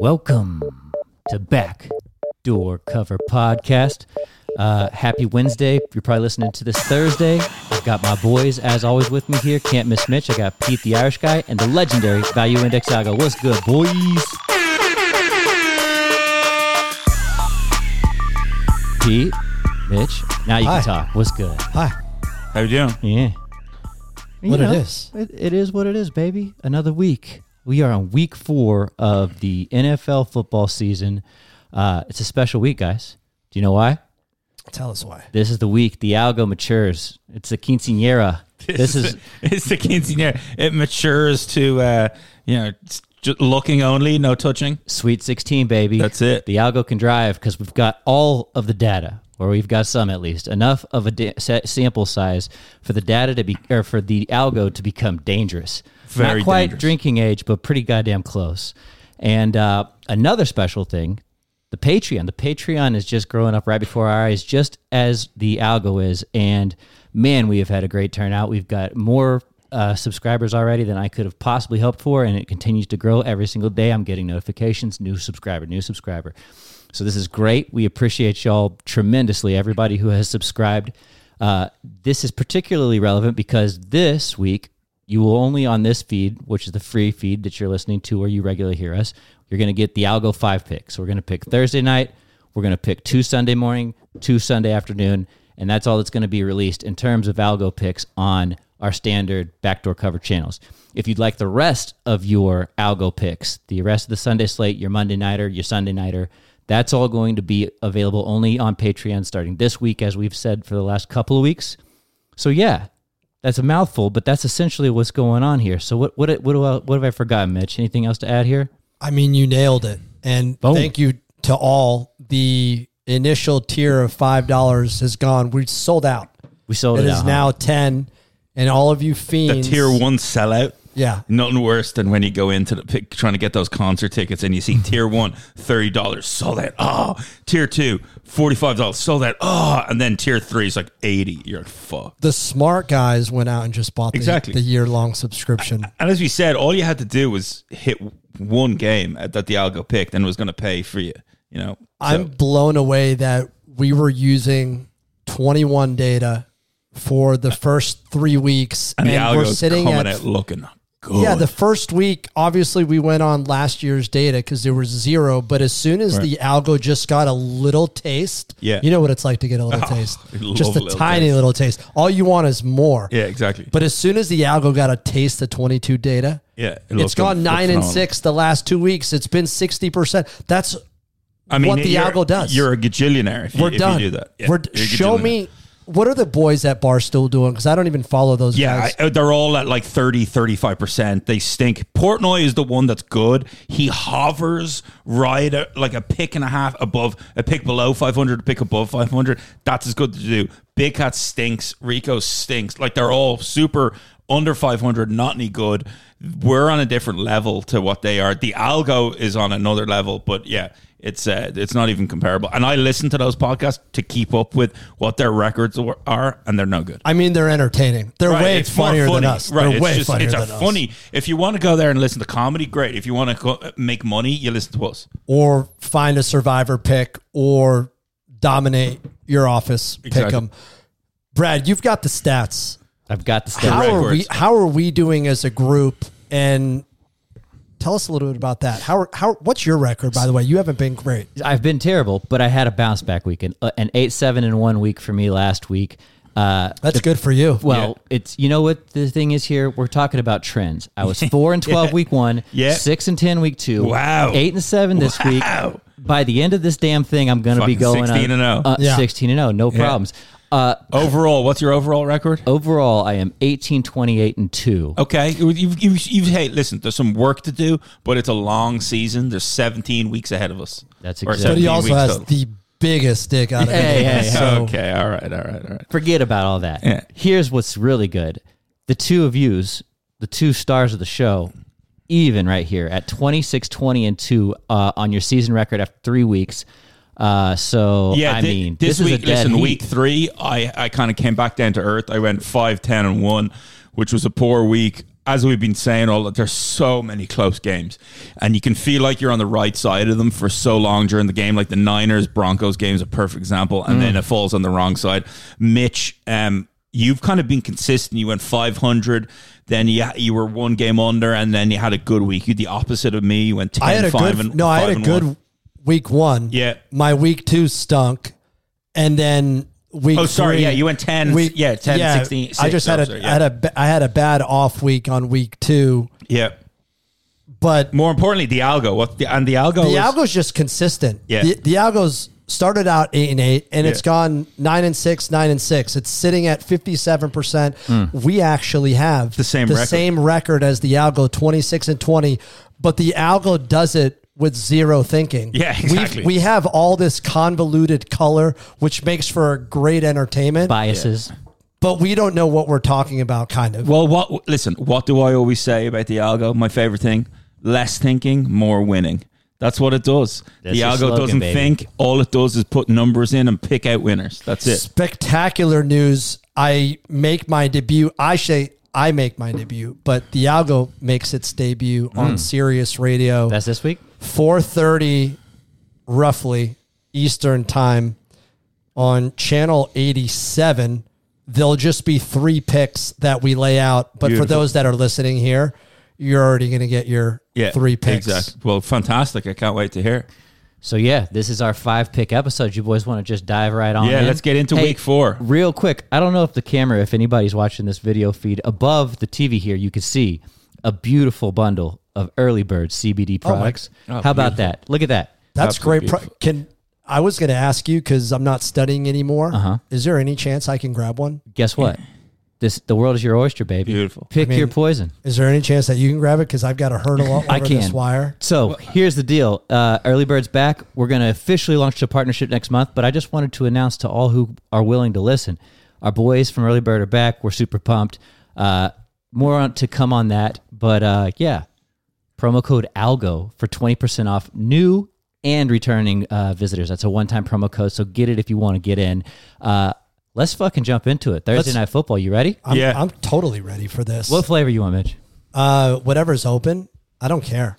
Welcome to Back Door Cover Podcast. Uh, happy Wednesday. You're probably listening to this Thursday. I've got my boys, as always, with me here. Can't miss Mitch. I got Pete, the Irish guy, and the legendary Value Index Algo. What's good, boys? Pete, Mitch, now you Hi. can talk. What's good? Hi. How you doing? Yeah. What it is. It, it is what it is, baby. Another week. We are on week four of the NFL football season. Uh, it's a special week, guys. Do you know why? Tell us why. This is the week the algo matures. It's the quinceanera. This is it's the quinceanera. It matures to uh, you know looking only, no touching. Sweet 16, baby. That's it. The algo can drive because we've got all of the data, or we've got some at least, enough of a da- sa- sample size for the data to be, or for the algo to become dangerous. Very Not quite dangerous. drinking age, but pretty goddamn close. And uh, another special thing, the Patreon. The Patreon is just growing up right before our eyes, just as the algo is. And man, we have had a great turnout. We've got more uh, subscribers already than I could have possibly hoped for, and it continues to grow every single day. I'm getting notifications, new subscriber, new subscriber. So this is great. We appreciate y'all tremendously. Everybody who has subscribed. Uh, this is particularly relevant because this week you will only on this feed, which is the free feed that you're listening to where you regularly hear us, you're going to get the Algo five picks. So we're going to pick Thursday night, we're going to pick two Sunday morning, two Sunday afternoon, and that's all that's going to be released in terms of Algo picks on our standard backdoor cover channels. If you'd like the rest of your Algo picks, the rest of the Sunday slate, your Monday nighter, your Sunday nighter, that's all going to be available only on Patreon starting this week, as we've said for the last couple of weeks. So yeah, that's a mouthful, but that's essentially what's going on here. So what what what do I, what have I forgotten, Mitch? Anything else to add here? I mean, you nailed it. And Boom. thank you to all. The initial tier of $5 has gone. We sold out. We sold It it, is out, huh? now 10 And all of you fiends. The tier one sellout. Yeah. Nothing worse than when you go into the pick, trying to get those concert tickets and you see tier mm-hmm. one, $30, sold out. Oh, tier two, $45, sold out. Oh, and then tier three is like 80 You're like, fuck. The smart guys went out and just bought the, Exactly. the year long subscription. And as we said, all you had to do was hit one game that the algo picked and it was going to pay for you. You know, I'm blown away that we were using 21 data for the first three weeks, and the we're sitting coming at out looking good. Yeah, the first week, obviously, we went on last year's data because there was zero. But as soon as the algo just got a little taste, Yeah. you know what it's like to get a little Oh, taste, just a little tiny taste. little taste. All you want is more. yeah, exactly. But as soon as the algo got a taste of 22 data, yeah, it it's looked- gone nine and six the last two weeks. It's been 60%. That's I mean, what the algo does. You're a gajillionaire if you, we're if done. you do that. Yeah, show me what are the boys at Barstool doing? Because I don't even follow those Yeah, guys. I, they're all at like 30, 35%. They stink. Portnoy is the one that's good. He hovers right at like a pick and a half above, a pick below 500, a pick above 500. That's as good to do. Big Cat stinks. Rico stinks. Like they're all super under 500, not any good. We're on a different level to what they are. The algo is on another level, but yeah. It's uh, it's not even comparable, and I listen to those podcasts to keep up with what their records are, and they're no good. I mean, they're entertaining. They're Right, way it's funnier funny. than us. Right, They're it's way just funnier it's a than us. funny. If you want to go there and listen to comedy, great. If you want to go, make money, you listen to us. or find a survivor pick or dominate your office pick 'em. pick Exactly. them. Brad, you've got the stats. I've got the How stats. are we? How are we doing as a group? And tell us a little bit about that. How? How? What's your record, by the way? You haven't been great. I've been terrible, but I had a bounce back week, an, uh, an eight seven in one week for me last week. Uh, That's good for you. well, it's you know what the thing is here. We're talking about trends. I was four and twelve week one, Yeah. six and ten week two, Wow. eight and seven this week. Wow. By the end of this damn thing, I'm going to be going 16 on, and oh. uh, Yeah. sixteen and zero, no problems. Uh, Overall, what's your overall record? overall, I am 18, 28, and two. Okay, you've, you've, you've, hey, listen, there's some work to do, but it's a long season. There's 17 weeks ahead of us. That's Or exactly- but he also has total. the biggest dick out of Hey, anyone. hey, hey. So okay, all right, all right, all right. Forget about all that. Yeah. Here's what's really good: the two of yous, the two stars of the show, even right here at 26, 20, and two uh, on your season record after three weeks. Uh, so Yeah, I thi- mean, this, this, week, is a listen, heat. week three, I, I kind of came back down to earth. I went 5, 10, and 1, which was a poor week. as we've been saying, all that there's so many close games, and you can feel like you're on the right side of them for so long during the game. Like the Niners Broncos game is a perfect example, and then it falls on the wrong side. Mitch, um, you've kind of been consistent. You went 500, then you you were one game under, and then you had a good week. You the opposite of me. You went 10, I had a 5 good and no. I five had a and good one. Week one. Yeah. my week two stunk, and then week. Oh, sorry. three- Yeah, you went 10. week yeah, 10, yeah, 16. I just had oh, a sorry, I had a I had a bad off week on week two, yeah. but More importantly, the algo. What the and the algo? the was, algo's just consistent. Yeah. the, the algo's started out eight and eight, and it's gone nine and six, nine and six. It's sitting at fifty seven percent. Hmm. We actually have. The same the record. same record as the algo, twenty six and twenty, but the algo does it with zero thinking. Yeah, We've- exactly. we have all this convoluted color, which makes for great entertainment, Biases. but we don't know what we're talking about. Kind of. Well, what? Listen, what do I always say about the algo? My favorite thing: less thinking, more winning. That's what it does. That's the algo slogan, doesn't baby. think. All it does is put numbers in and pick out winners. That's it. spectacular news. I make my debut. I say I make my debut, but the algo makes its debut on mm. Sirius Radio, That's this week. Four thirty, roughly Eastern time, on channel eighty seven. There'll just be three picks that we lay out, but for those that are listening here, you're already going to get your Yeah, three picks. Exactly. Well, fantastic. I can't wait to hear. So yeah, this is our five pick episode. You boys want to just dive right on? Yeah, in? let's get into Hey, week four. Real quick, I don't know if the camera, if anybody's watching this video feed above the TV here, you can see a beautiful bundle of early bird CBD Oh my- products. Oh, How about beautiful. that? Look at that. That's Absolutely great. Pro- beautiful. can I was going to ask you because I'm not studying anymore. Uh-huh. Is there any chance I can grab one? Guess what? This the world is your oyster, baby. Beautiful. Pick I mean- your poison. Is there any chance that you can grab it? Because I've got a hurdle over I this can. wire. So here's the deal. Uh, Early Bird's back. We're going to officially launch the partnership next month, but I just wanted to announce to all who are willing to listen. Our boys from Early Bird are back. We're super pumped. Uh, more on, to come on that. But uh, yeah, promo code ALGO for 20% off new and returning uh, visitors. That's a one time promo code. So get it if you want to get in. Uh, let's fucking jump into it. Thursday Let's- Night Football. You ready? I'm, Yeah. I'm totally ready for this. What flavor you want, Mitch? Uh, whatever's open, I don't care.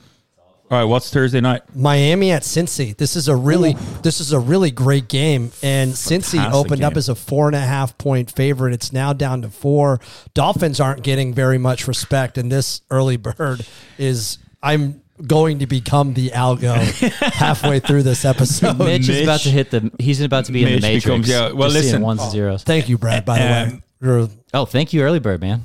All right. What's Thursday night? Miami at Cincy. This is a really this is a really great game, and Cincy Fantastic opened up as a four and a half point favorite. It's now down to four. Dolphins aren't getting very much respect, and this early bird is. I'm going to become the algo halfway through this episode. Mitch, is about to hit the. He's about to be in the Mitch matrix. becomes- yeah, well, listen. ones and zeros. Thank you, Brad. By the way, Um, You're- Oh, thank you, early bird man.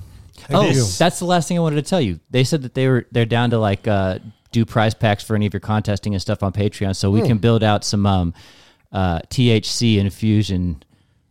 oh, you. that's the last thing I wanted to tell you. They said that they were they're down to like uh, do prize packs for any of your contesting and stuff on Patreon, so we Hmm. can build out some um, uh, THC infusion,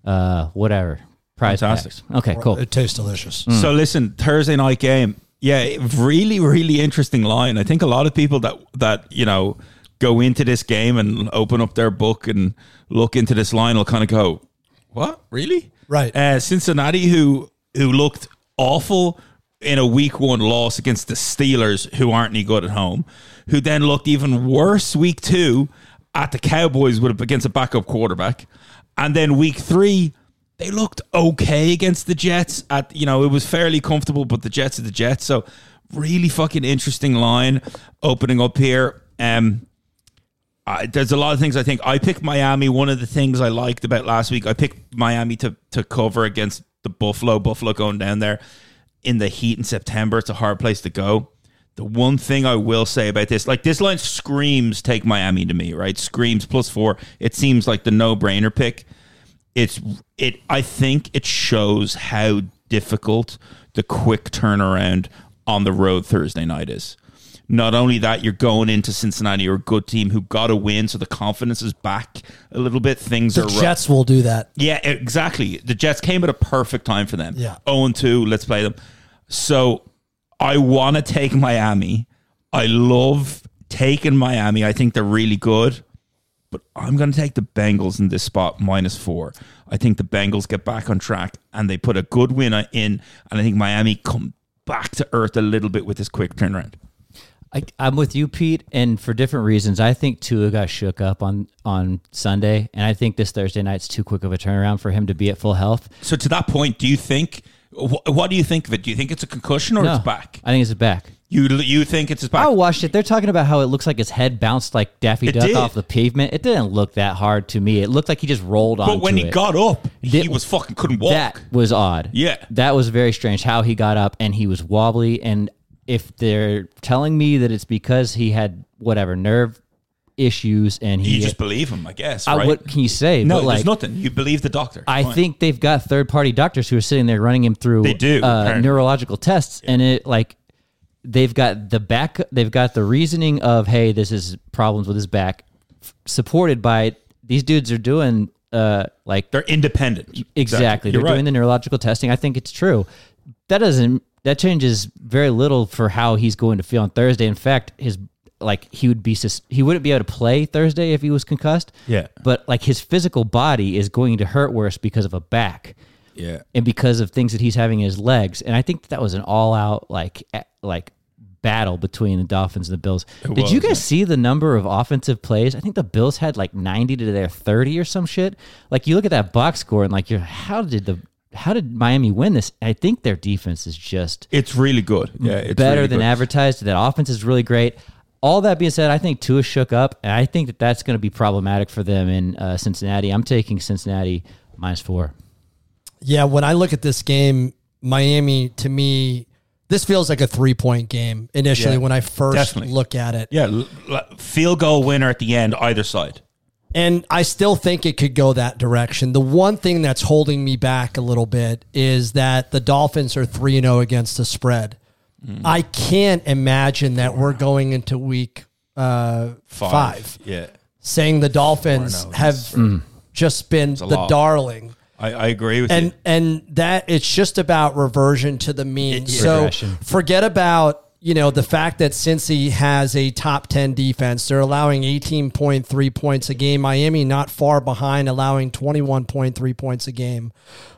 uh, whatever prize Fantastic. packs. Okay, cool. it tastes delicious. So listen, Thursday night game. Yeah, really, really interesting line. I think a lot of people that that you know go into this game and open up their book and look into this line will kind of go, "What? Really?" Right. Uh, Cincinnati, who who looked awful in a week one loss against the Steelers, who aren't any good at home, who then looked even worse week two at the Cowboys with against a backup quarterback, and then week three they looked okay against the Jets. At you know it was fairly comfortable, but the Jets are the Jets, so really fucking interesting line opening up here. Um, I, there's a lot of things I think. I picked Miami. One of the things I liked about last week, I picked Miami to to cover against the Buffalo. Buffalo going down there in the heat in September. It's a hard place to go. The one thing I will say about this, like this line screams take Miami to me, right? Screams plus four. It seems like the no brainer pick. It's it. I think it shows how difficult the quick turnaround on the road Thursday night is. Not only that, you're going into Cincinnati, you're a good team who got a win, so the confidence is back a little bit. Things The are Jets will do that. yeah, exactly. The Jets came at a perfect time for them. Yeah. 0 2, let's play them. So I want to take Miami. I love taking Miami. I think they're really good. But I'm going to take the Bengals in this spot minus four. I think the Bengals get back on track and they put a good win in. And I think Miami come back to earth a little bit with this quick turnaround. I, I'm with you, Pete, and for different reasons. I think Tua got shook up on on Sunday, and I think this Thursday night's too quick of a turnaround for him to be at full health. So to that point, do you think Wh- what do you think of it? Do you think it's a concussion or No, it's back? I think it's a back. You you think it's his back? I watched it. They're talking about how it looks like his head bounced like Daffy Duck did. off the pavement. It didn't look that hard to me. It looked like he just rolled on. but when he it. got up, he That- was fucking couldn't walk. That was odd. Yeah. That was very strange how he got up and he was wobbly. And if they're telling me that it's because he had whatever nerve issues and he, you just believe him, I guess. I- Right? what can you say? no, But, like, there's nothing. You believe the doctor. I Fine. think they've got third party doctors who are sitting there running him through They do, uh, neurological tests, and it like they've got the back, they've got the reasoning of hey, this is problems with his back, f- supported by these dudes are doing uh like they're independent. exactly, You're they're right. doing the neurological testing. I think it's true. That doesn't that changes very little for how he's going to feel on Thursday. In fact, his like he would be sus- he wouldn't be able to play Thursday if he was concussed. Yeah. but like his physical body is going to hurt worse because of a back Yeah. and because of things that he's having in his legs. And I think that was an all out like like battle between the Dolphins and the Bills. Did was, you guys yeah. see the number of offensive plays? I think the Bills had like 90 to their 30 or some shit. Like you look at that box score and like you're how did the how did Miami win this? I think their defense is just It's really good. Yeah, it's better really than good. advertised. That offense is really great. All that being said, I think Tua shook up, and I think that that's going to be problematic for them in uh, Cincinnati. I'm taking Cincinnati minus four. Yeah, when I look at this game, Miami to me, this feels like a three point game initially Yeah, when I first definitely. look at it. Yeah, field goal winner at the end, either side. And I still think it could go that direction. The one thing that's holding me back a little bit is that the Dolphins are 3 0 against the spread. Mm. I can't imagine that we're going into week uh, five. Yeah, saying the Dolphins have is- just been the lot. darling. I, I agree with and you. and that it's just about reversion to the mean. So Regression. forget about you know the fact that Cincy has a top ten defense. They're allowing eighteen point three points a game. Miami not far behind, allowing twenty one point three points a game.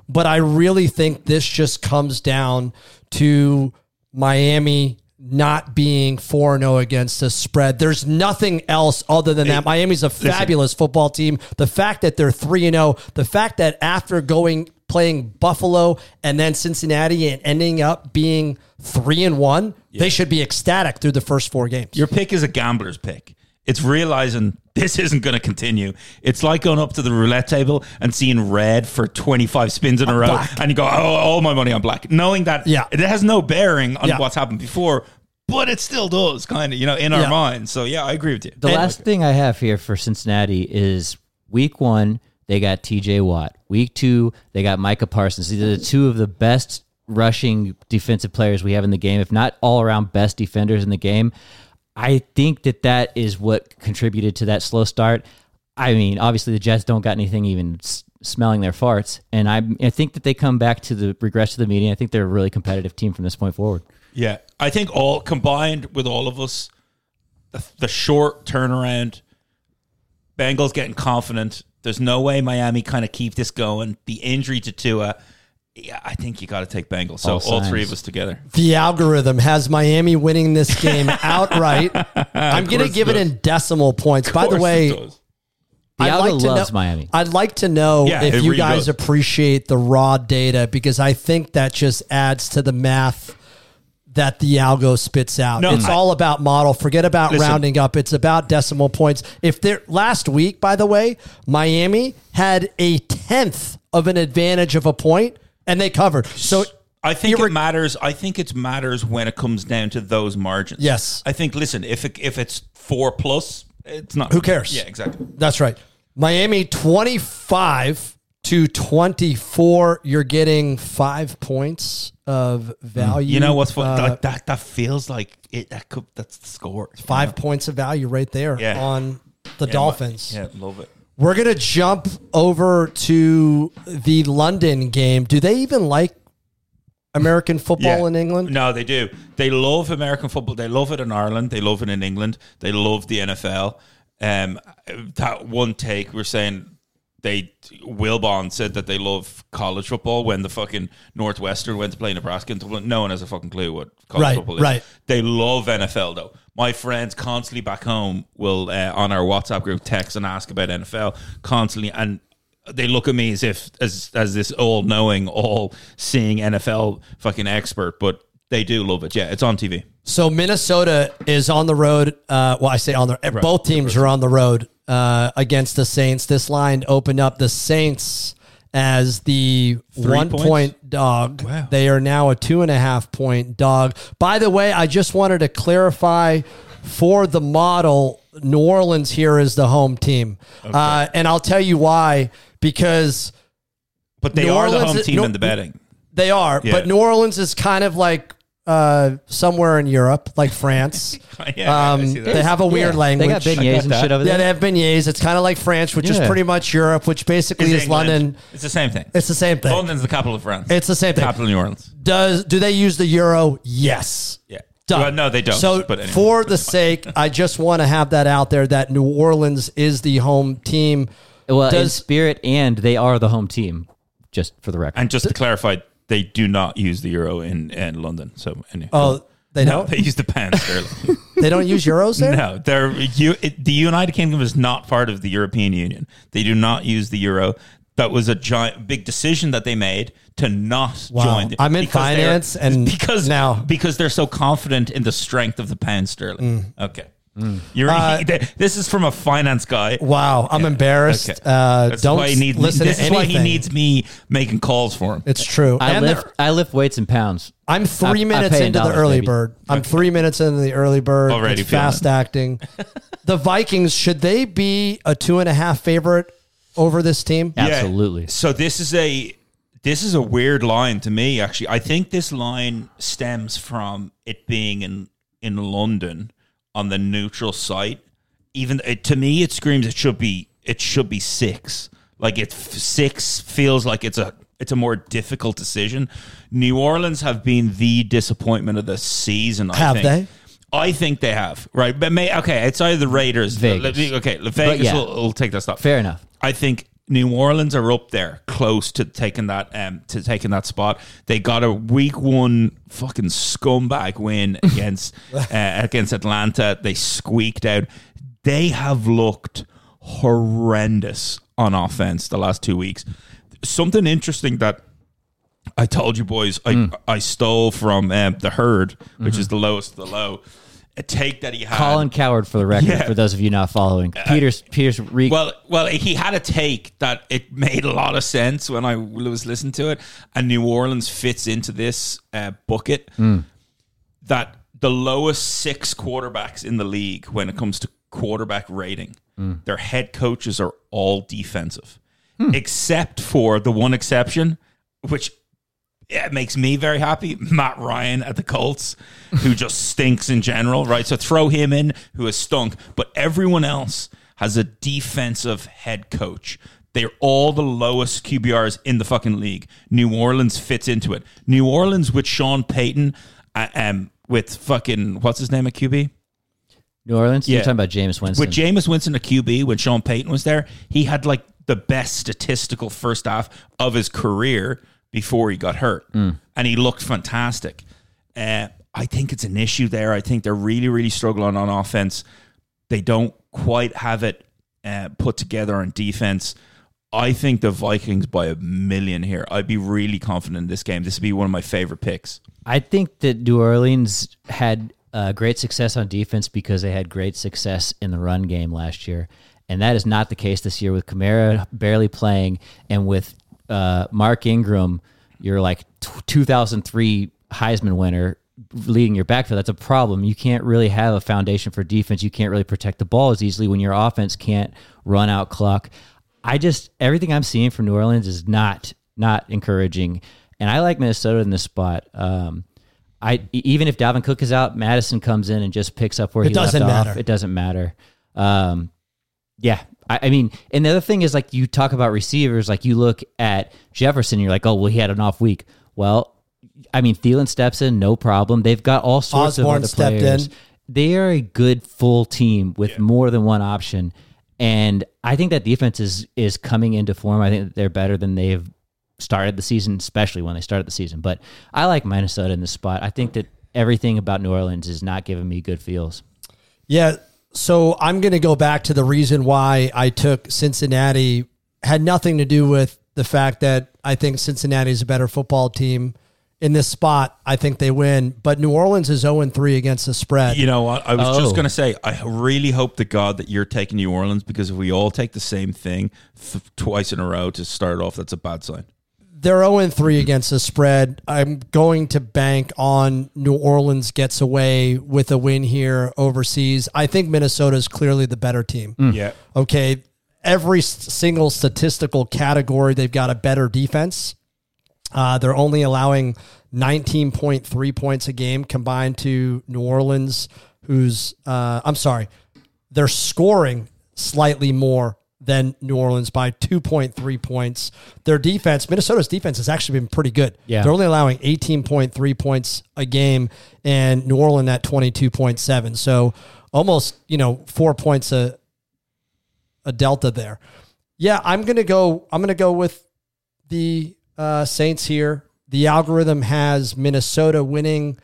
But I really think this just comes down to Miami not being 4 0 against the spread. There's nothing else other than that. Miami's a fabulous football team. The fact that they're 3 0, the fact that after going playing Buffalo and then Cincinnati and ending up being 3 and 1, they should be ecstatic through the first four games. Your pick is a gambler's pick. It's realizing this isn't going to continue. It's like going up to the roulette table and seeing red for 25 spins in a row. Black. And you go, oh, all my money on black. Knowing that Yeah. it has no bearing on Yeah. what's happened before, but it still does, kind of, you know, in our Yeah. minds. So, yeah, I agree with you. The And- last thing I have here for Cincinnati is week one, they got TJ Watt. Week two, they got Micah Parsons. These are the two of the best rushing defensive players we have in the game, if not all around best defenders in the game. I think that that is what contributed to that slow start. I mean, obviously the Jets don't got anything even smelling their farts, and I, I think that they come back to the regress to the meeting. I think they're a really competitive team from this point forward. Yeah, I think all combined with all of us, the, the short turnaround, Bengals getting confident. There's no way Miami kind of keep this going. The injury to Tua, yeah, I think you got to take Bengals. So All all, three of us together. The algorithm has Miami winning this game outright. I'm going to give it it in decimal points. By the way. The I'd like to loves know, Miami. I'd like to know Yeah, if you really guys does. appreciate the raw data because I think that just adds to the math that the algo spits out. No, it's I- all about model. Forget about Listen. rounding up. It's about decimal points. If there last week, by the way, Miami had a tenth of an advantage of a point and they covered. So I think Irre- it matters. I think it matters when it comes down to those margins. Yes. I think. Listen, if it, if it's four plus, it's not. Who cares? Yeah, exactly. That's right. Miami 25 to 24. You're getting five points of value. You know what's fun? Uh, like that that feels like it. That could, that's the score. five points of value right there Yeah. on the Yeah, Dolphins. Yeah, love it. We're to jump over to the London game. Do they even like American football Yeah. in England? No, they do. They love American football. They love it in Ireland. They love it in England. They love the NFL. Um, that one take we're saying they Wilbon said that they love college football when the fucking Northwestern went to play Nebraska and no one has a fucking clue what college Right, football is. right. They love NFL though. My friends constantly back home will uh, on our WhatsApp group text and ask about NFL constantly and they look at me as if as as this all knowing, all seeing NFL fucking expert, but they do love it. Yeah, it's on TV. So Minnesota is on the road. Uh, well, I say on the both teams are on the road uh, against the Saints. This line opened up the Saints as the Three one points? point dog. Wow. They are now a two and a half point dog. By the way, I just wanted to clarify for the model. New Orleans here is the home team, uh, and I'll tell you why. Because But they New are the home team New- in the betting. They are, Yeah. but New Orleans is kind of like uh, somewhere in Europe, like France. Yeah, I um, see that. they have a weird Yeah, language. They got beignets got and that. shit over yeah, there. they have beignets. It's kind of like French, which is Yeah. pretty much Europe, which basically It's is London. It's the same thing. It's the same thing. London's the capital of France. It's the same thing. capital of New Orleans. Does do they use the euro? Yes. Yeah. Done. Well, no, they don't. So, but anyway, for the fine. sake, I just want to have that out there that New Orleans is the home team. well, in does spirit, and they are the home team. Just for the record. and just to clarify, they do not use the euro in, in London. So anyway. oh they don't they use the pound sterling. they don't use euros there. no, they're you. It, the United Kingdom is not part of the European Union. They do not use the euro. That was a giant, big decision that they made to not Wow. join. the- I'm in finance and because now- because they're so confident in the strength of the pound sterling. Mm. Okay, you're Uh, this is from a finance guy. Wow, I'm embarrassed. Okay. Uh, That's don't why he needs. listen This to is why anything. he needs me making calls for him. It's true. I And lift there- I lift weights in pounds. I'm three I- I minutes pay in into the dollars, early baby. bird. I'm three minutes into the early bird. Already It's feeling fast it. acting. the Vikings should they be a two and a half favorite over this team? Yeah. Absolutely. So this is a this is a weird line to me. Actually, I think this line stems from it being in in London on the neutral site. Even it, to me, it screams it should be it should be six. Like it six feels like it's a it's a more difficult decision. New Orleans have been the disappointment of the season. I Have think. they? I think they have. Right, but may, okay, it's either the Raiders, Vegas. Okay, Vegas yeah. will, will take that stop. Fair enough. I think New Orleans are up there, close to taking that um to taking that spot. They got a week one fucking scumbag win against uh, against Atlanta. They squeaked out. They have looked horrendous on offense the last two weeks. Something interesting that I told you boys I I stole from um, the herd, which is the lowest of the low. A take that he had. Colin Cowherd, for the record, Yeah. for those of you not following. Peter's Peter's re- Well, well, he had a take that it made a lot of sense when I was listening to it, and New Orleans fits into this uh, bucket. Hmm. That the lowest six quarterbacks in the league when it comes to quarterback rating, hmm. their head coaches are all defensive, hmm. except for the one exception, which yeah, it makes me very happy. Matt Ryan at the Colts, who just stinks in general, right? So throw him in, who has stunk. But everyone else has a defensive head coach. They're all the lowest QBRs in the fucking league. New Orleans fits into it. New Orleans with Sean Payton, uh, um, with fucking what's his name at QB? New Orleans. Yeah. You're talking about Jameis Winston. With Jameis Winston at QB, when Sean Payton was there, he had like the best statistical first half of his career before he got hurt, and he looked fantastic. Uh, I think it's an issue there. I think they're really, really struggling on offense. They don't quite have it uh, put together on defense. I think the Vikings by a million here. I'd be really confident in this game. This would be one of my favorite picks. I think that New Orleans had uh, great success on defense because they had great success in the run game last year, and that is not the case this year with Kamara barely playing and with uh, Mark Ingram, you're like t- 2003 Heisman winner leading your backfield. That's a problem. You can't really have a foundation for defense. You can't really protect the ball as easily when your offense can't run out clock. I just everything I'm seeing from New Orleans is not not encouraging, and I like Minnesota in this spot. Um, I even if Dalvin Cook is out, Mattison comes in and just picks up where It he doesn't left off. matter. It doesn't matter. Um, yeah, I, I mean, and the other thing is like you talk about receivers, like you look at Jefferson, you're like, oh well, he had an off week. Well, I mean, Thielen steps in, no problem. They've got all sorts Osborn of other stepped players. in. They are a good full team with more than one option, and I think that defense is is coming into form. I think that they're better than they've started the season, especially when they started the season. But I like Minnesota in this spot. I think that everything about New Orleans is not giving me good feels. Yeah. So I'm going to go back to the reason why I took Cincinnati had nothing to do with the fact that I think Cincinnati is a better football team. In this spot, I think they win. But New Orleans is 0 3 against the spread. You know what? I was Oh. just going to say, I really hope to God that you're taking New Orleans because if we all take the same thing th- twice in a row to start off, that's a bad sign. They're 0 3 against the spread. I'm going to bank on New Orleans gets away with a win here overseas. I think Minnesota is clearly the better team. Yeah. Okay. Every single statistical category, they've got a better defense. Uh, they're only allowing 19.3 points a game combined to New Orleans, who's, uh, I'm sorry, they're scoring slightly more than New Orleans by 2.3 points. Their defense, Minnesota's defense has actually been pretty good. Yeah. They're only allowing 18.3 points a game and New Orleans at 22.7. So almost, you know, four points a, a delta there. Yeah, I'm gonna go. I'm gonna go with the uh, Saints here. The algorithm has Minnesota winning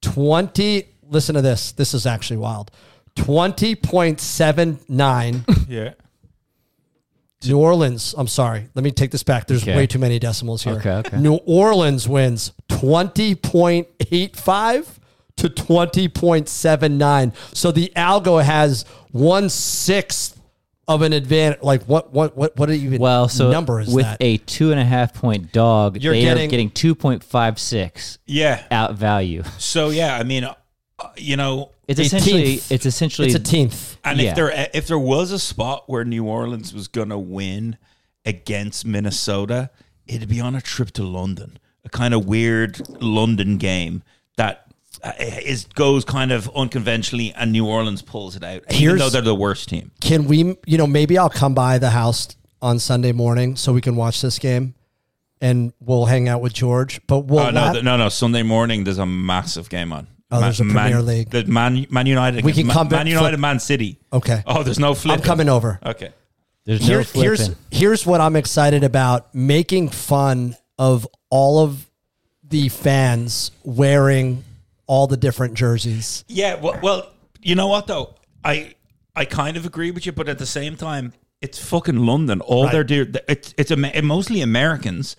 twenty. Listen to this. This is actually wild. Twenty point seven nine. Yeah. New Orleans. I'm sorry. Let me take this back. There's Okay. way too many decimals here. Okay, okay. New Orleans wins twenty point eight five to twenty point seven nine. So the algo has one sixth of an advantage. Like what? What? What? What even Well, so number is with that? a two and a half point dog, You're they getting- are getting two point five six Yeah. out value. So, yeah, I mean, uh, you know, It's essentially teenth. it's essentially it's a tenth. And Yeah. if there if there was a spot where New Orleans was going to win against Minnesota, it'd be on a trip to London, a kind of weird London game that uh, goes kind of unconventionally, and New Orleans pulls it out, even Here's- though they're the worst team. Can we? You know, maybe I'll come by the house on Sunday morning so we can watch this game, and we'll hang out with George. But we'll Oh no, la- th- no, no! Sunday morning, there's a massive game on. Oh, there's a Premier Man, League. The Man, Man United. We can Ma- come back- Man United, Man City. okay. Oh, there's no flip. I'm coming over. Okay. there's Here- no here's flipping. here's what I'm excited about: making fun of all of the fans wearing all the different jerseys. Yeah, well, well, you know what though, I I kind of agree with you, but at the same time, it's fucking London. All Right. they're doing, it's it's Ama- mostly Americans,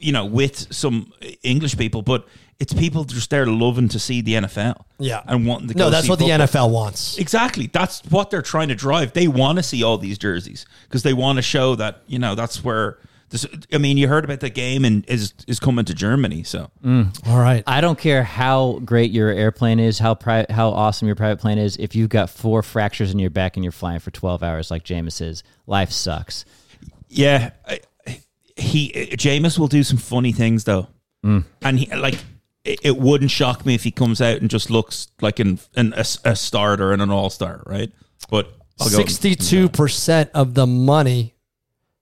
you know, with some English people, but it's people just there loving to see the NFL. Yeah, and wanting to. No, go that's see what the. NFL wants. Exactly. That's what they're trying to drive. They want to see all these jerseys because they want to show that you know that's where. This, I mean, you heard about the game and is is coming to Germany. So All right. I don't care how great your airplane is, how pri- how awesome your private plane is. If you've got four fractures in your back and you're flying for twelve hours like Jameis is, life sucks. Yeah, I- he Jameis will do some funny things though, Mm. and he like it, it wouldn't shock me if he comes out and just looks like an, an a, a starter and an all star, right? But Sixty-two percent of the money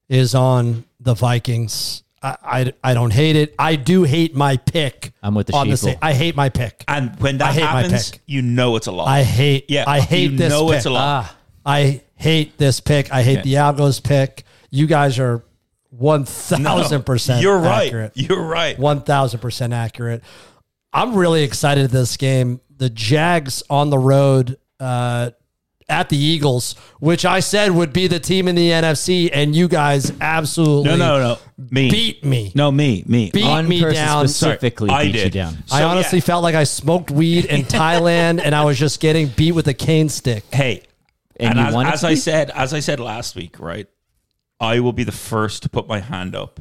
is on the Vikings. I, I, I don't hate it. I do hate my pick. I'm with the on the sheeple. I hate my pick. and when that I hate my happens, pick. you know it's a lot. I hate. yeah, I hate you this. know pick. it's a lot. Ah, I hate this pick. I hate Yeah. the Algos pick. You guys are one thousand percent. You're right. Accurate. You're right. One thousand percent accurate. I'm really excited at this game. The Jags on the road uh, at the Eagles, which I said would be the team in the NFC, and you guys absolutely No, no, no. Me. beat me. No, me. Me. Beat One me down. specifically Sorry, I beat you did. down. I honestly yeah. felt like I smoked weed in Thailand, and I was just getting beat with a cane stick. Hey, And and, you as, wanted as I said, as I said last week, right? I will be the first to put my hand up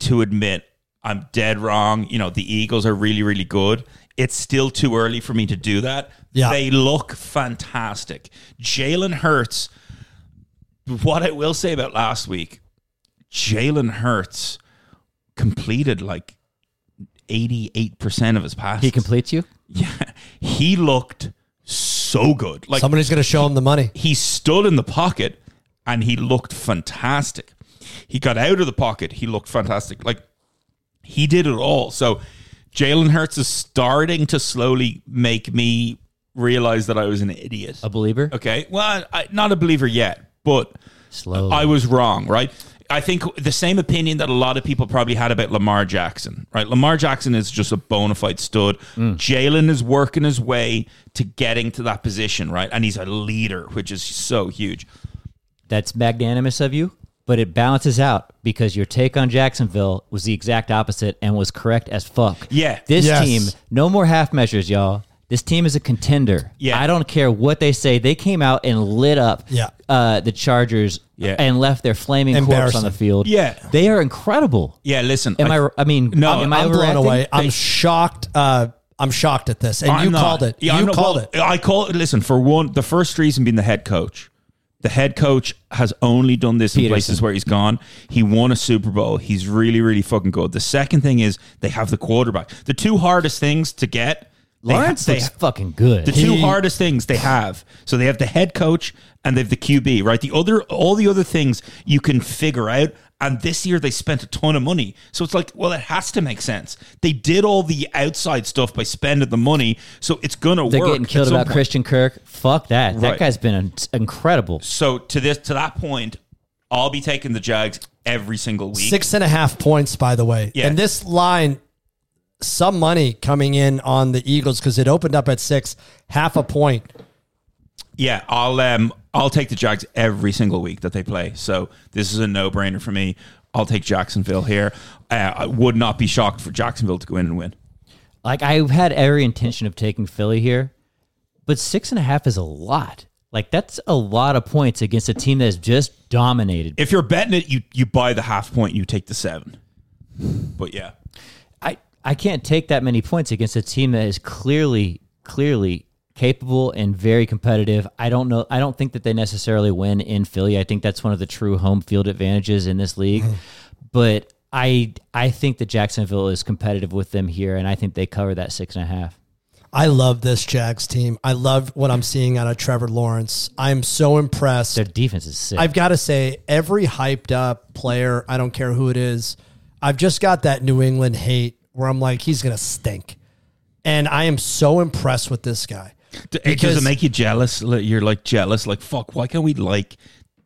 to admit I'm dead wrong. You know, the Eagles are really, really good. It's still too early for me to do that. Yeah. They look fantastic. Jalen Hurts, what I will say about last week, Jalen Hurts completed like 88% of his passes. He completes you. Yeah, he looked so good. Like Somebody's going to show him the money. he stood in the pocket and he looked fantastic. He got out of the pocket, he looked fantastic. Like he did it all. So Jalen Hurts is starting to slowly make me realize that I was an idiot. A believer. Okay, well, I, not a believer yet, but Slowly. I was wrong, right? I think the same opinion that a lot of people probably had about Lamar Jackson, right? Lamar Jackson is just a bona fide stud. Mm. Jalen is working his way to getting to that position, right? And he's a leader, which is so huge. That's magnanimous of you, but it balances out because your take on Jacksonville was the exact opposite and was correct as fuck. Yeah. This Yes. team, no more half measures, y'all. This team is a contender. Yeah. I don't care what they say. They came out and lit up Yeah. uh, the Chargers Yeah. and left their flaming corpse on the field. Yeah. They are incredible. Yeah, listen. Am I, I mean, No, am I I'm blown away. I'm shocked. Uh, I'm shocked at this, and I'm you not. called it. Yeah, you I'm not- called well, it. I call it. Listen, for one, the first reason being the head coach. The head coach has only done this in places where he's gone. He won a Super Bowl. He's really, really fucking good. The second thing is they have the quarterback. The two hardest things to get. they ha- Lawrence they ha- fucking good. the two He- hardest things they have. So they have the head coach and they have the QB, right? The other, all the other things you can figure out. And this year they spent a ton of money. So it's like, well, it has to make sense. They did all the outside stuff by spending the money. So it's going to work. They're work. getting killed about point. Christian Kirk. Fuck that. That guy's been incredible. So to this, to that point, I'll be taking the Jags every single week. Six and a half points, by the way. Yeah. And this line, some money coming in on the Eagles because it opened up at six, half a point. Yeah, I'll um I'll take the Jags every single week that they play. So this is a no brainer for me. I'll take Jacksonville here. Uh, I would not be shocked for Jacksonville to go in and win. Like I've had every intention of taking Philly here, but six and a half is a lot. Like that's a lot of points against a team that has just dominated. If you're betting it, you you buy the half point, you take the seven. But yeah, I I can't take that many points against a team that is clearly clearly capable and very competitive. I don't know. I don't think that they necessarily win in Philly. I think that's one of the true home field advantages in this league. Mm. but I I think that Jacksonville is competitive with them here, and I think they cover that six and a half. I love this Jags team. I love what I'm seeing out of Trevor Lawrence. I'm so impressed. Their defense is sick. I've got to say, every hyped up player, I don't care who it is, I've just got that New England hate where I'm like, he's going to stink. And I am so impressed with this guy. D- does Because- it make you jealous? You're like jealous, like fuck. Why can't we like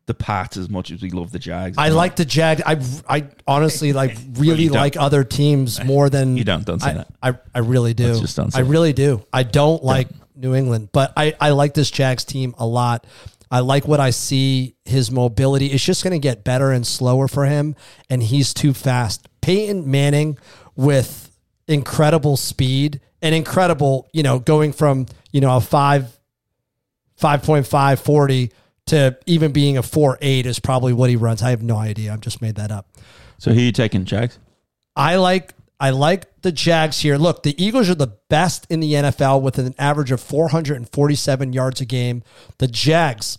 the Pats as much as we love the Jags? I like the Jag. I I honestly like really don't. like other teams more than You don't- don't say I, that. I I really do. Let's just don't I that. really do. I don't like New England, but I I like this Jags team a lot. I like what I see. His mobility is just going to get better and slower for him, and he's too fast. Peyton Manning with incredible speed and incredible, you know, going from you know a five 5.5 40 to even being a 4.8 is probably what he runs. I have no idea. I've just made that up. So who you taking, Jags? I like I like the Jags here. Look, the Eagles are the best in the NFL with an average of 447 yards a game. The Jags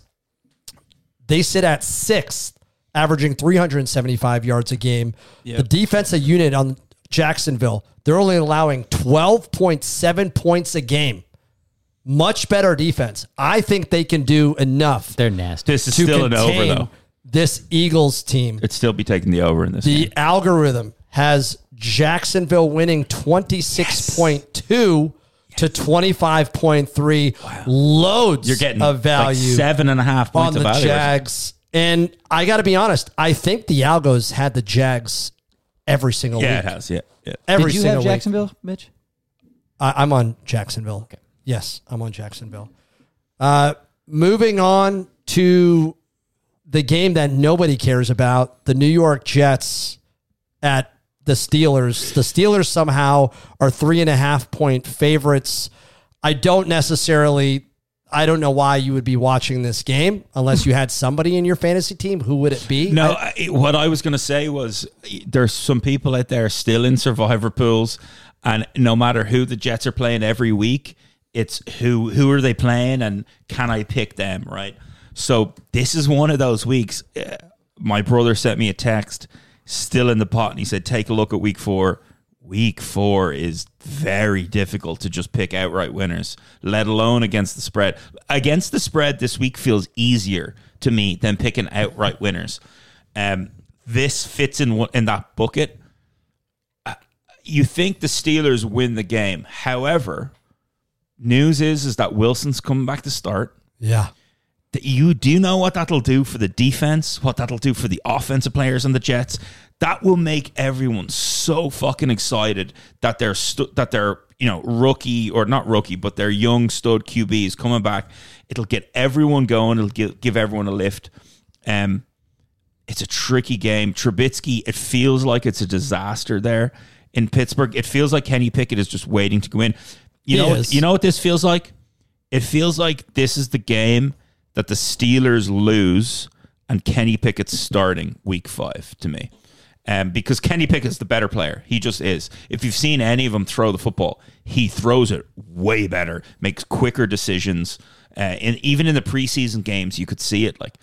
they sit at 6th, averaging 375 yards a game. The defensive unit on Jacksonville, they're only allowing 12.7 points a game. Much better defense. I think they can do enough They're nasty. This is to still an over contain though. this Eagles team. It'd still be taking the over in this. The game. algorithm has Jacksonville winning 26.2 to 25.3. Loads You're getting of value like seven and a half on points the of value. Jags. And I got to be honest, I think the Algos had the Jags every single Yeah, week. it has. Yeah, yeah. Every single week. Did you single have week. Jacksonville, Mitch? I, I'm on Jacksonville. Yes, I'm on Jacksonville. Uh, moving on to the game that nobody cares about, the New York Jets at the Steelers. The Steelers somehow are three and a half point favorites. I don't necessarily. I don't know why you would be watching this game unless you had somebody in your fantasy team. Who would it be? No, I- what I was going to say was there's some people out there still in survivor pools, and no matter who the Jets are playing every week, it's who who are they playing and can I pick them, right? So this is one of those weeks. Uh, My brother sent me a text, still in the pot, and he said, "Take a look at week four. Week four is very difficult to just pick outright winners, let alone against the spread. Against the spread, this week feels easier to me than picking outright winners. Um, this fits in in that bucket. Uh, You think the Steelers win the game? However, news is is that Wilson's coming back to start yeah. That you do know what that'll do for the defense, what that'll do for the offensive players on the Jets. That will make everyone so fucking excited that they're stu- that they're you know rookie or not rookie, but their young stud QB is coming back. It'll get everyone going. It'll give, give everyone a lift. Um, it's a tricky game. Trubisky, it feels like it's a disaster there in Pittsburgh. It feels like Kenny Pickett is just waiting to go in. You He know, is. you know what this feels like? It feels like this is the game that the Steelers lose and Kenny Pickett's starting week five to me. Um, because Kenny Pickett's the better player. He just is. If you've seen any of them throw the football, he throws it way better, makes quicker decisions. Uh, and even in the preseason games, you could see it. Like,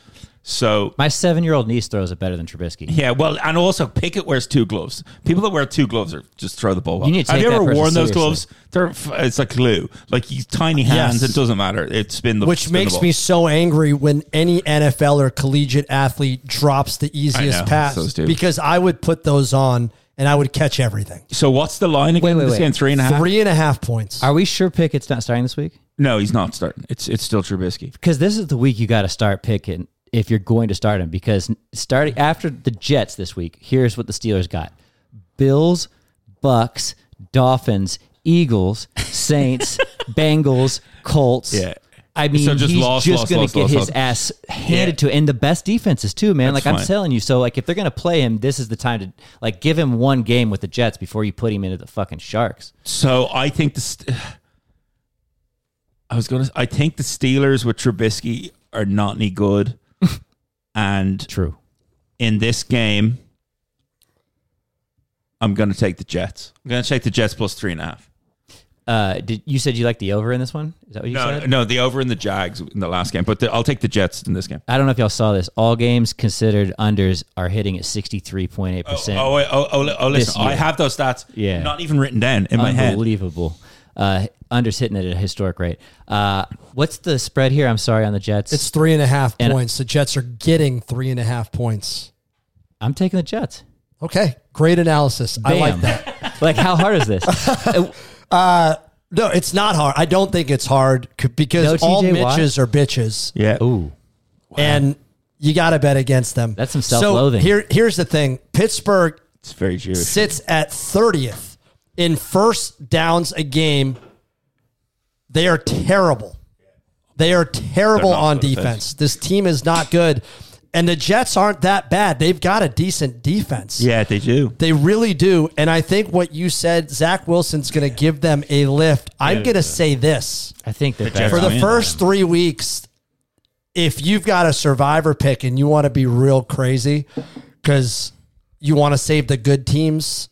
so My seven year old niece throws it better than Trubisky. yeah, well, and also Pickett wears two gloves. People that wear two gloves are just throw the ball. well. You need to Have take you ever person worn those seriously. gloves? They're it's like glue. Like you tiny hands. Yes. It doesn't matter. It's spin the Which spin the makes ball. me so angry when any NFL or collegiate athlete drops the easiest know, pass so because I would put those on and I would catch everything. So what's the line again? Wait, wait, this wait. game three and a half. Three and a half points. Are we sure Pickett's not starting this week? No, he's not starting. It's it's still Trubisky. Because this is the week you got to start Pickett if you're going to start him. Because starting after the Jets this week, here's what the Steelers got: Bills, Bucks, Dolphins, Eagles, Saints, Bengals, Colts. Yeah. I mean, So just he's lost, just going to get lost, his lost. ass handed Yeah. to, and the best defenses too, man. That's like I'm telling you, so like if they're going to play him, this is the time to like give him one game with the Jets before you put him into the fucking Sharks. So I think the. St- I was gonna. I think the Steelers with Trubisky are not any good, and True. in this game, I'm gonna take the Jets. I'm gonna take the Jets plus three and a half. Uh, did you said you like the over in this one? Is that what you No, said? no, the over in the Jags in the last game, but the, I'll take the Jets in this game. I don't know if y'all saw this. All games considered unders are hitting at sixty three point eight percent. Oh, wait, oh, oh, oh, listen. I have those stats. Yeah. not even written down in my head. Unbelievable. Uh, unders hitting it at a historic rate. Uh, what's the spread here? I'm sorry on the Jets. it's three and a half And- points. The Jets are getting three and a half points. I'm taking the Jets. Okay, great analysis. I like Bam. that. like how hard is this? No, it's not hard. I don't think it's hard c- because No all TJ Watt? Mitches are bitches. Yeah, Ooh, and you got to bet against them. That's some self-loathing. So here, here's the thing: Pittsburgh it's very Jewish. sits at 30th in first downs a game. They are terrible. They are terrible on good, defense. This team is not good, and the Jets aren't that bad. They've got a decent defense. Yeah, they do. They really do. And I think what you said, Zach Wilson's going to give them a lift. I'm going to say this I think they're Jets better. for the in. first three weeks, if you've got a survivor pick and you want to be real crazy because you want to save the good teams,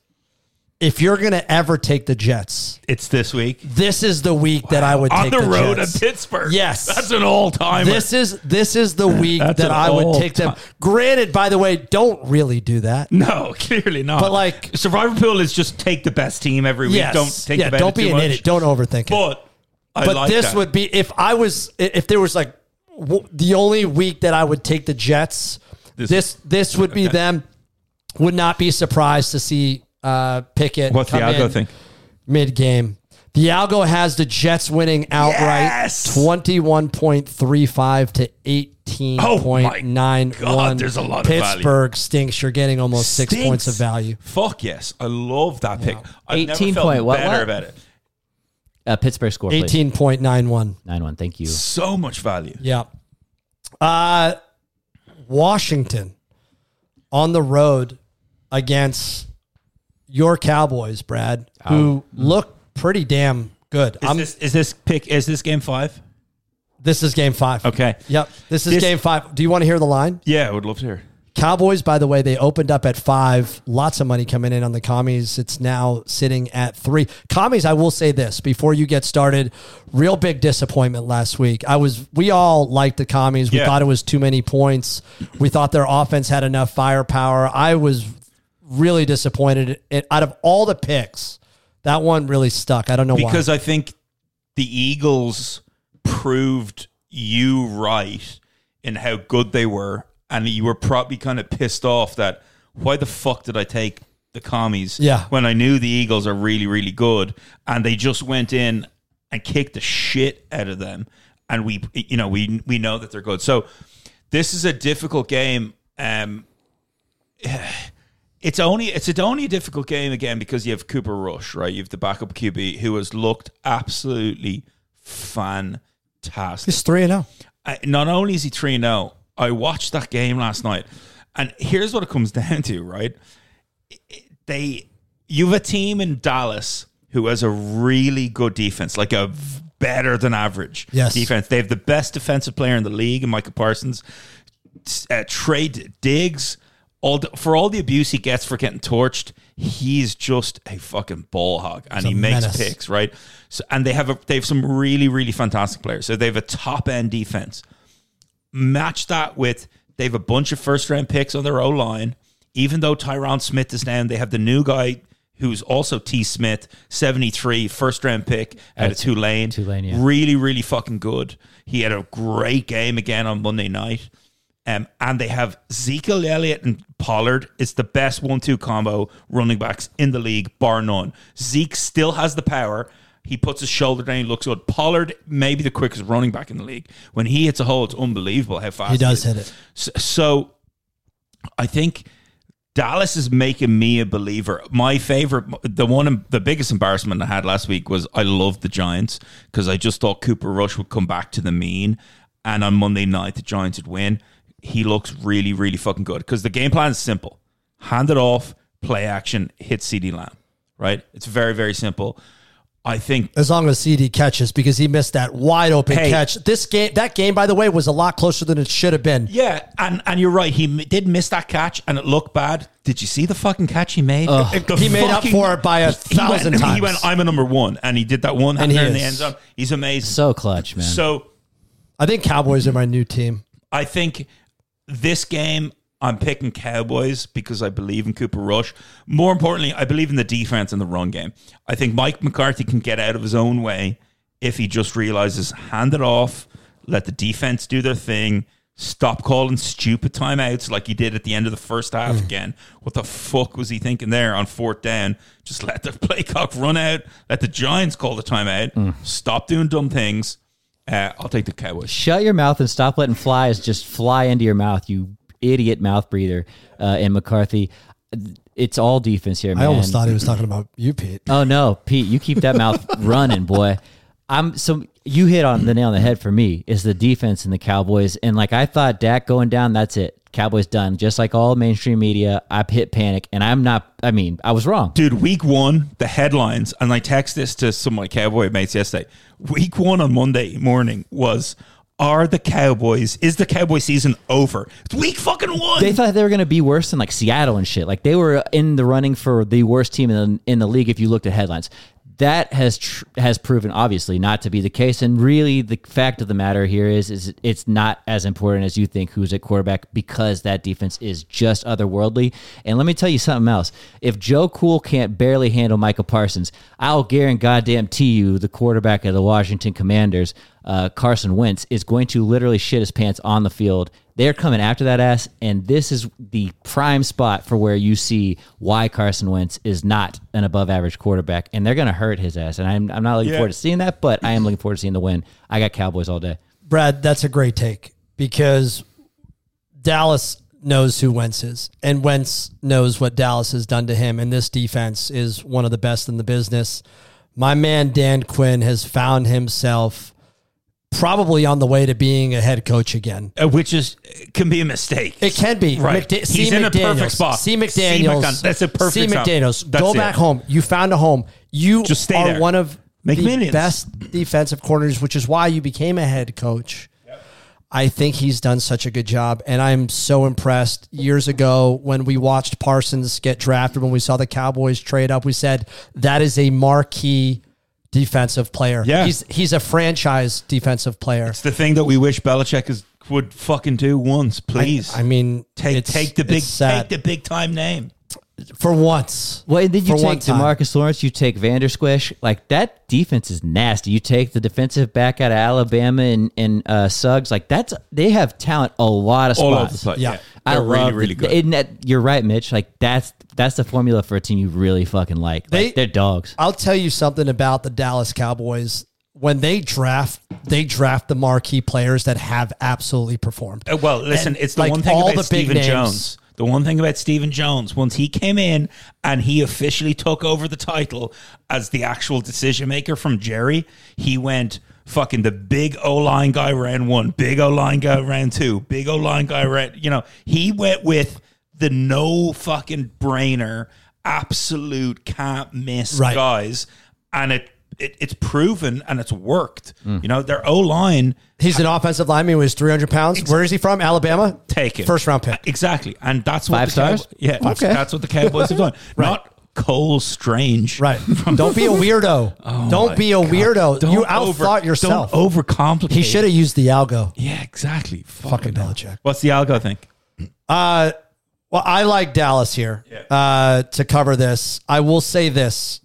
if you're going to ever take the Jets, It's this week this is the week that I would on take the, the, road Jets. at Pittsburgh. Yes. that's an all time. This is this is the week that I would take them. Granted, by the way, don't really do that. no, clearly not. But, like- Survivor Pool is just take the best team every week. Yes. Don't take yeah, the don't be an much. idiot. Don't overthink it. But I but like this that. would be if I was if there was like w- the only week that I would take the Jets. This- This this, would be them. Would not be surprised to see uh, Pickett. What's the come algo in thing? Mid game, the algo has the Jets winning outright, Yes! twenty one point three five to eighteen point nine Oh God, there's a lot of value. Pittsburgh stinks. You're getting almost six Stinks. points of value. Fuck yes, I love that pick. I've 18 never felt point what, better what? about it. Uh, Pittsburgh score, please. Eighteen point nine one. Nine one. Thank you. So much value. Yeah. Uh Washington on the road against your Cowboys, Brad, who um, look pretty damn good. Is I'm, this is this pick? Is this game five? this is game five. Okay. Yep. This is This- game five. Do you want to hear the line? Yeah, I would love to hear. Cowboys, by the way, they opened up at five. Lots of money coming in on the commies. It's now sitting at three. Commies, I will say this before you get started. Real big disappointment last week. I was, we all liked the commies. We Yeah. thought it was too many points. We thought their offense had enough firepower. I was really disappointed. It, out of all the picks, that one really stuck. I don't know because why. I think the Eagles proved you right in how good they were, and you were probably kind of pissed off that why the fuck did I take the commies? Yeah. when I knew the Eagles are really really good, and they just went in and kicked the shit out of them, and we you know we we know that they're good. So this is a difficult game. Um, it's only it's a, only a difficult game again because you have Cooper Rush, right? You have the backup QB who has looked absolutely fantastic. It's three and oh. Not only is he three zero, I watched that game last night, And here's what it comes down to, right? They you have a team in Dallas who has a really good defense, like a better than average Yes. defense. They have the best defensive player in the league, and Micah Parsons. Uh, Trevon Diggs, all the, for all the abuse he gets for getting torched, he's just a fucking ball hog, and he makes menace. picks right. So, and they have a, they have some really really fantastic players. So they have a top end defense match that with they have a bunch of first round picks on their O line. Even though Tyron Smith is down, they have the new guy who's also T Smith, 73, first round pick out of Tulane. Tulane, yeah. Really, really fucking good. He had a great game again on Monday night. Um, and they have Ezekiel Elliott and Pollard. It's the best one-two combo running backs in the league, bar none. Zeke still has the power. He puts his shoulder down. He looks good. Pollard may be the quickest running back in the league. When he hits a hole, it's unbelievable how fast He does hit it. So, so I think Dallas is making me a believer. My favorite, the one, the biggest embarrassment I had last week was I loved the Giants because I just thought Cooper Rush would come back to the mean, and on Monday night the Giants would win. He looks really, really fucking good because the game plan is simple: hand it off, play action, hit CeeDee Lamb. Right? It's very, very simple. I think As long as CeeDee catches, because he missed that wide open Hey. catch. This game, that game, by the way, was a lot closer than it should have been. Yeah, and and you're right. He m- did miss that catch, and it looked bad. Did you see the fucking catch he made? The He made up for it by a thousand went, times. He went, "I'm a number one," and he did that one And and he in the end zone. He's amazing. So clutch, man. So I think Cowboys are my new team. I think this game. I'm picking Cowboys because I believe in Cooper Rush. More importantly, I believe in the defense and the run game. I think Mike McCarthy can get out of his own way if he just realizes hand it off, let the defense do their thing, stop calling stupid timeouts like he did at the end of the first half mm. again. What the fuck was he thinking there on fourth down? Just let the play clock run out, let the Giants call the timeout, mm. stop doing dumb things. Uh, I'll take the Cowboys. Shut your mouth and stop letting flies just fly into your mouth, you idiot mouth breather. Uh, and McCarthy, it's all defense here, man. I almost thought he was talking about you, Pete. Oh no, Pete, you keep that mouth running, boy. I'm so you hit on the nail on the head for me is the defense in the Cowboys. And like I thought Dak going down, that's it. Cowboys done. Just like all mainstream media, I hit panic and I'm not I mean, I was wrong. Dude, week one, the headlines, and I text this to some of my cowboy mates yesterday. Week one on Monday morning was Are the Cowboys, is the Cowboy season over? It's week fucking one. They thought they were going to be worse than like Seattle and shit. Like they were in the running for the worst team in the, in the league if you looked at headlines. That has tr- has proven obviously not to be the case, and really the fact of the matter here is is it's not as important as you think who's at quarterback because that defense is just otherworldly. And let me tell you something else: if Joe Cool can't barely handle Michael Parsons, I'll guarantee goddamn you the quarterback of the Washington Commanders, uh, Carson Wentz, is going to literally shit his pants on the field. They're coming after that ass, and this is the prime spot for where you see why Carson Wentz is not an above average quarterback, and they're going to hurt his ass. And I'm, I'm not looking Yeah. forward to seeing that, but I am looking forward to seeing the win. I got Cowboys all day. Brad, that's a great take because Dallas knows who Wentz is, and Wentz knows what Dallas has done to him. And this defense is one of the best in the business. My man Dan Quinn has found himself probably on the way to being a head coach again. Uh, which is can be a mistake. It can be. Right. McDa- He's C. in a perfect spot. C. McDaniels. McDon- that's a perfect example. McDaniels. Go it. back home. You found a home. You Just stay are there. one of Make the millions. best defensive corners, which is why you became a head coach. I think he's done such a good job, and I'm so impressed. Years ago, when we watched Parsons get drafted, when we saw the Cowboys trade up, we said that is a marquee defensive player. Yeah. he's he's a franchise defensive player. it's the thing that we wish Belichick is, would fucking do once, please. I mean, take it's- take the big it's sad. take the big time name. for once. Well, and then you For one take time. Demarcus Lawrence, you take Vander Squish. Like that defense is nasty. You take the defensive back out of Alabama and, and uh, Suggs. Like that's they have talent a lot of spots. All over the place. Yeah. Yeah. I They're really, love really the- good. and that, you're right, Mitch. Like that's that's the formula for a team you really fucking like. They- like they're dogs. I'll tell you something about the Dallas Cowboys. When they draft, they draft the marquee players that have absolutely performed. Uh, Well, listen, And, it's the like, one thing all about the big Stephen names- Jones. The one thing about Stephen Jones, once he came in and he officially took over the title as the actual decision maker from Jerry, he went, fucking the big O line guy ran one, big O line guy ran two, big O line guy ran. You know, he went with the no fucking brainer, absolute can't miss Right. guys, and it, it it's proven and it's worked. You know, their O line He's an offensive lineman who is 300 pounds. Where is he from? Alabama? take it First round pick. exactly, and that's what Five the stars? Cowboy- yeah, Okay. that's what the Cowboys have done. Not Cole Strange, Right. Don't be a weirdo. Don't be a weirdo. Don't you over- outthought yourself. Don't overcomplicate. he should have used the algo. Yeah, exactly. Fucking hell. Belichick. What's the algo think? Uh, well, I like Dallas here uh, to cover this. I will say this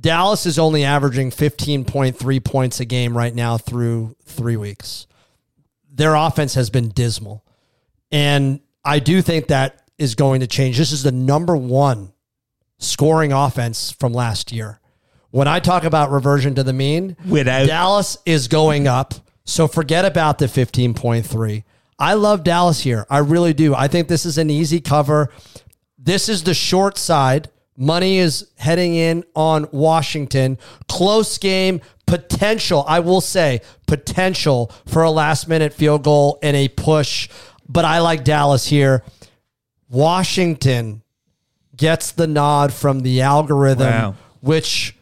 Dallas is only averaging 15.3 points a game right now through three weeks. Their offense has been dismal. And I do think that is going to change. This is the number one scoring offense from last year. When I talk about reversion to the mean, Without- Dallas is going up. So forget about the 15.3. I love Dallas here. I really do. I think this is an easy cover. This is the short side. Money is heading in on Washington. Close game, potential, I will say, potential for a last minute field goal and a push. But I like Dallas here. Washington gets the nod from the algorithm, Wow. which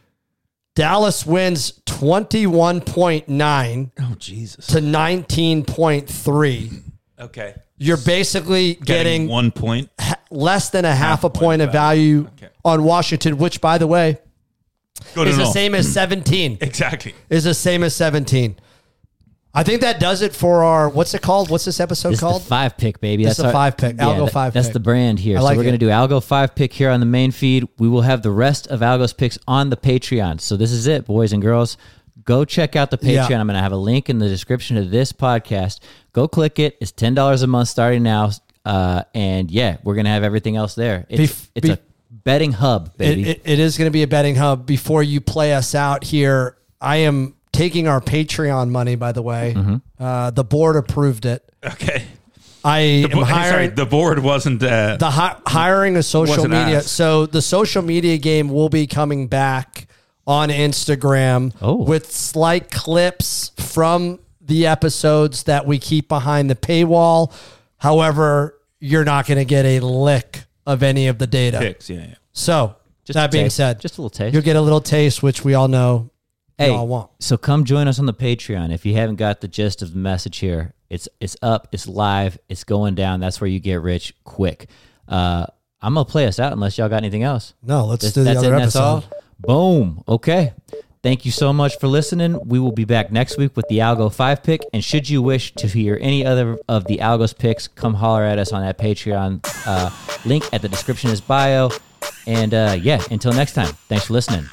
Dallas wins 21.9 Oh Jesus. to 19.3. Okay. You're basically Getting, getting one point. less than a half, a point point of value Okay. on Washington, which, by the way, Good is the enough. same as 17. Exactly. is the same as 17. I think that does it for our, what's it called? What's this episode This is called? five pick, baby. This is a five pick. Algo that- five That's pick. the brand here. I so like we're going to it. do Algo five pick here on the main feed. We will have the rest of Algo's picks on the Patreon. So this is it, boys and girls. Go check out the Patreon. Yeah. I'm going to have a link in the description of this podcast. Go click it. It's ten dollars a month starting now. Uh, and yeah, we're going to have everything else there. It's, Bef- it's a betting hub, It, baby. it, it is going to be a betting hub. Before you play us out here, I am taking our Patreon money, by the way. Mm-hmm. Uh, the board approved it. Okay. I am Bo- hiring. Sorry, the board wasn't. Uh, the hi- hiring a social media. asked. So the social media game will be coming back on Instagram Oh. with slight clips from the episodes that we keep behind the paywall. However, you're not going to get a lick of any of the data. picks. Yeah. yeah. So Just that being taste. said, just a little taste. you'll get a little taste, which we all know Hey, you all want. so come join us on the Patreon. If you haven't got the gist of the message here, it's it's up, it's live, it's going down. That's where you get rich quick. Uh, I'm gonna play us out unless y'all got anything else. No, let's That's, do the that's other it. That's episode. all. Boom. Okay. Thank you so much for listening. We will be back next week with the Algo five pick. And should you wish to hear any other of the Algos picks, come holler at us on that Patreon uh, link at the description is bio. And uh, yeah, until next time, thanks for listening.